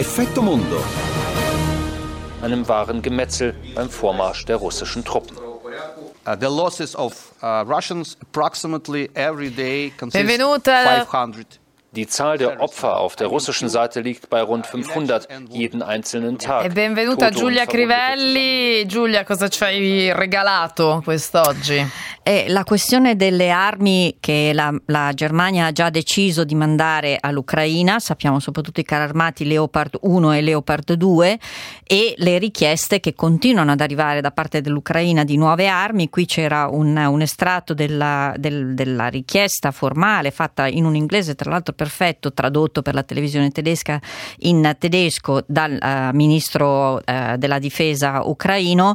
Effetto Mondo. Einem wahren Gemetzel beim Vormarsch der russischen Truppen. Uh, the losses of uh, Russians approximately every day consist Benvenuta. 500. Die Zahl der Opfer auf der russischen Seite liegt bei rund 500 jeden einzelnen Tag. E benvenuta Giulia Crivelli. Giulia, cosa ci hai regalato quest'oggi? È la questione delle armi che la, la Germania ha già deciso di mandare all'Ucraina, sappiamo soprattutto i carri armati Leopard 1 e Leopard 2 e le richieste che continuano ad arrivare da parte dell'Ucraina di nuove armi. Qui c'era un, un estratto della, del- della richiesta formale fatta in un inglese tra l'altro perfetto, tradotto per la televisione tedesca in tedesco dal eh, ministro eh, della difesa ucraino.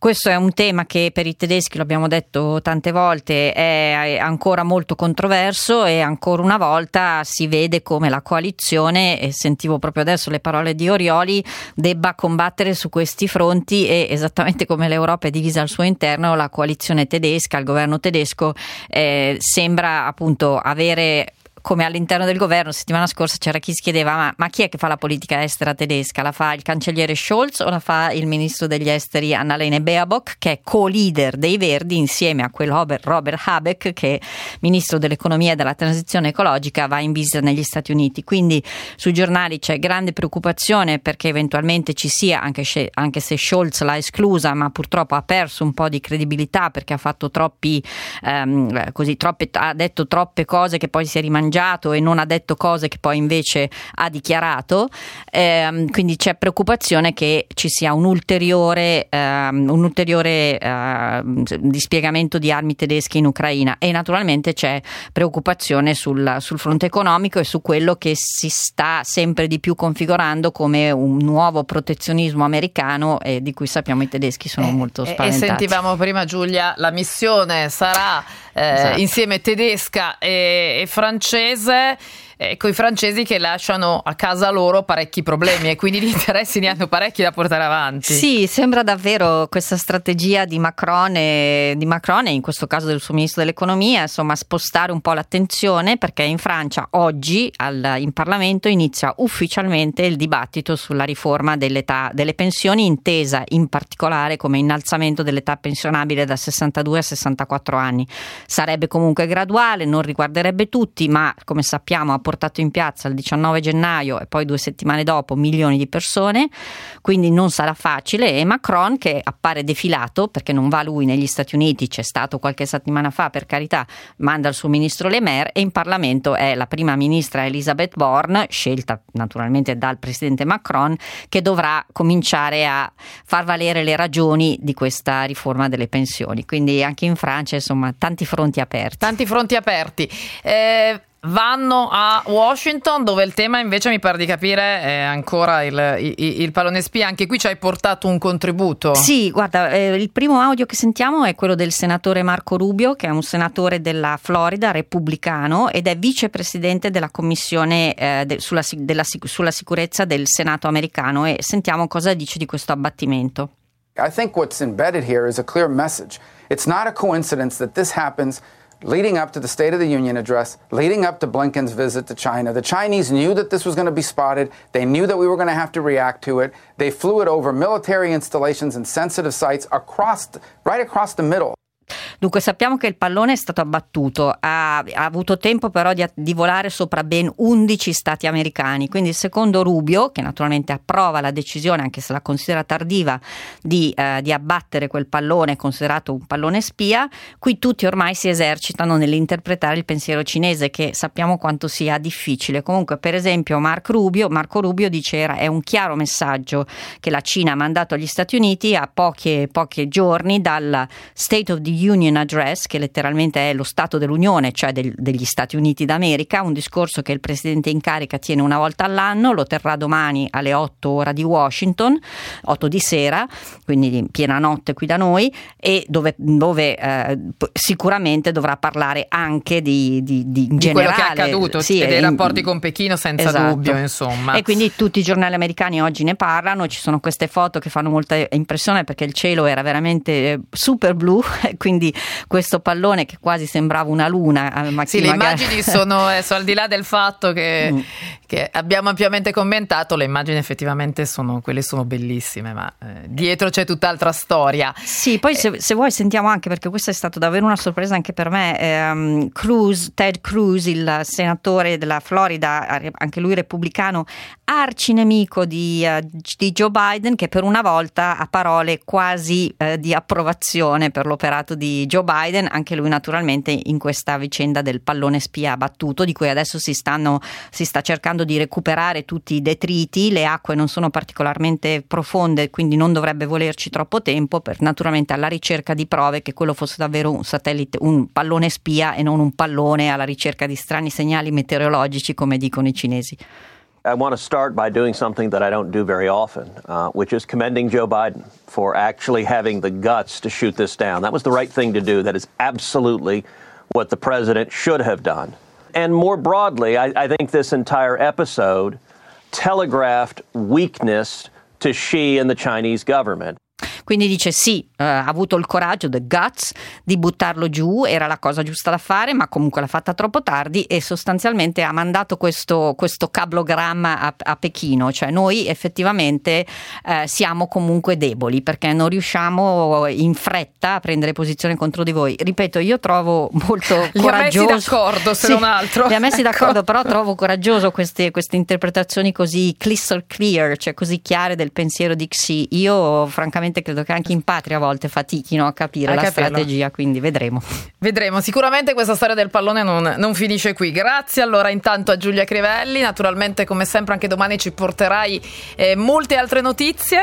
Questo è un tema che per i tedeschi, lo abbiamo detto tante volte, è ancora molto controverso e ancora una volta si vede come la coalizione, e sentivo proprio adesso le parole di Orioli, debba combattere su questi fronti e esattamente come l'Europa è divisa al suo interno, la coalizione tedesca, il governo tedesco eh, sembra appunto avere come all'interno del governo, settimana scorsa c'era chi si chiedeva ma, ma chi è che fa la politica estera tedesca? La fa il cancelliere Scholz o la fa il ministro degli esteri Annalene Baerbock che è co-leader dei Verdi insieme a quel Robert, Habeck che è ministro dell'economia e della transizione ecologica va in visita negli Stati Uniti. Quindi sui giornali c'è grande preoccupazione perché eventualmente ci sia, anche, anche se Scholz l'ha esclusa, ma purtroppo ha perso un po' di credibilità perché ha fatto troppi, ehm, così, troppe, ha detto troppe cose che poi si è rimangiato e non ha detto cose che poi invece ha dichiarato. Ehm, quindi c'è preoccupazione che ci sia un ulteriore, ehm, un ulteriore ehm, dispiegamento di armi tedesche in Ucraina e naturalmente c'è preoccupazione sul, sul fronte economico e su quello che si sta sempre di più configurando come un nuovo protezionismo americano e di cui sappiamo i tedeschi sono Eh, molto e- spaventati. E sentivamo prima Giulia, la missione sarà eh, Esatto. insieme tedesca e, e francese. Ecco, i francesi che lasciano a casa loro parecchi problemi e quindi gli interessi ne hanno parecchi da portare avanti. Sì, sembra davvero questa strategia di Macron, e, di Macron in questo caso del suo ministro dell'economia, insomma, spostare un po' l'attenzione perché in Francia oggi al- in Parlamento inizia ufficialmente il dibattito sulla riforma dell'età delle pensioni, intesa in particolare come innalzamento dell'età pensionabile da 62 a 64 anni. Sarebbe comunque graduale, non riguarderebbe tutti, ma come sappiamo ha portato in piazza il 19 gennaio e poi due settimane dopo milioni di persone, quindi non sarà facile e Macron che appare defilato perché non va lui negli Stati Uniti, c'è stato qualche settimana fa per carità, manda il suo ministro Le Maire e in Parlamento è la prima ministra Elisabeth Borne, scelta naturalmente dal presidente Macron, che dovrà cominciare a far valere le ragioni di questa riforma delle pensioni. Quindi anche in Francia, insomma, tanti fronti aperti. Tanti fronti aperti. Eh, vanno a Washington dove il tema invece mi pare di capire è ancora il, il- il pallone spia. Anche qui ci hai portato un contributo. Sì, guarda, eh, il primo audio che sentiamo è quello del senatore Marco Rubio, che è un senatore della Florida, repubblicano, ed è vicepresidente della commissione eh, de- sulla, della sulla sicurezza del Senato americano e sentiamo cosa dice di questo abbattimento. I think what's embedded here is a clear message. It's not a coincidence that this happens leading up to the State of the Union address, leading up to Blinken's visit to China. The Chinese knew that this was going to be spotted. They knew that we were going to have to react to it. They flew it over military installations and sensitive sites across, right across the middle. Dunque sappiamo che il pallone è stato abbattuto, ha, ha avuto tempo però di, di volare sopra ben 11 stati americani, quindi secondo Rubio, che naturalmente approva la decisione, anche se la considera tardiva, di, eh, di abbattere quel pallone considerato un pallone spia, qui tutti ormai si esercitano nell'interpretare il pensiero cinese che sappiamo quanto sia difficile. Comunque per esempio Mark Rubio, Marco Rubio dice era, è un chiaro messaggio che la Cina ha mandato agli Stati Uniti a pochi giorni dal State of the Union Address, che letteralmente è lo Stato dell'Unione, cioè del- degli Stati Uniti d'America, un discorso che il presidente in carica tiene una volta all'anno, lo terrà domani alle 8 ora di Washington, 8 di sera, quindi in piena notte qui da noi, e dove, dove, eh, sicuramente dovrà parlare anche di, di, di, Di quello che è generale, accaduto sì, e dei in- rapporti con Pechino senza Esatto. dubbio, insomma. E quindi tutti i giornali americani oggi ne parlano, ci sono queste foto che fanno molta impressione perché il cielo era veramente eh, super blu, quindi questo pallone che quasi sembrava una luna. eh, ma Sì, le magari- immagini sono, eh, sono al di là del fatto che, Mm. che abbiamo ampiamente commentato, le immagini effettivamente sono, quelle sono bellissime, ma eh, dietro c'è tutt'altra storia. Sì, poi se, se, vuoi sentiamo anche, perché questa è stata davvero una sorpresa anche per me, ehm, Cruz, Ted Cruz, il senatore della Florida, anche lui repubblicano, arcinemico di, uh, di Joe Biden, che per una volta ha parole quasi uh, di approvazione per l'operato di Joe Biden, anche lui naturalmente in questa vicenda del pallone spia battuto, di cui adesso si, stanno, si sta cercando di recuperare tutti i detriti, le acque non sono particolarmente profonde, quindi non dovrebbe volerci troppo tempo, per naturalmente alla ricerca di prove che quello fosse davvero un satellite, un pallone spia e non un pallone alla ricerca di strani segnali meteorologici, come dicono i cinesi. I want to start by doing something that I don't do very often, uh, which is commending Joe Biden for actually having the guts to shoot this down. That was the right thing to do. That is absolutely what the president should have done. And more broadly, I, I think this entire episode telegraphed weakness to Xi and the Chinese government. Quindi dice sì, eh, ha avuto il coraggio, the guts, di buttarlo giù, era la cosa giusta da fare, ma comunque l'ha fatta troppo tardi e sostanzialmente ha mandato questo, questo cablogramma a, a, Pechino, cioè noi effettivamente eh, siamo comunque deboli perché non riusciamo in fretta a prendere posizione contro di voi. Ripeto, io trovo molto li coraggioso. Li ha messi d'accordo, se sì, non altro. Li ha messi ecco. d'accordo, però trovo coraggioso queste, queste interpretazioni così crystal clear, cioè così chiare del pensiero di Xi. Io francamente credo credo che anche in patria a volte fatichino a capire a la capirlo. strategia, quindi vedremo. Vedremo, sicuramente questa storia del pallone non, non, finisce qui. Grazie allora intanto a Giulia Crivelli, naturalmente come sempre anche domani ci porterai eh, molte altre notizie.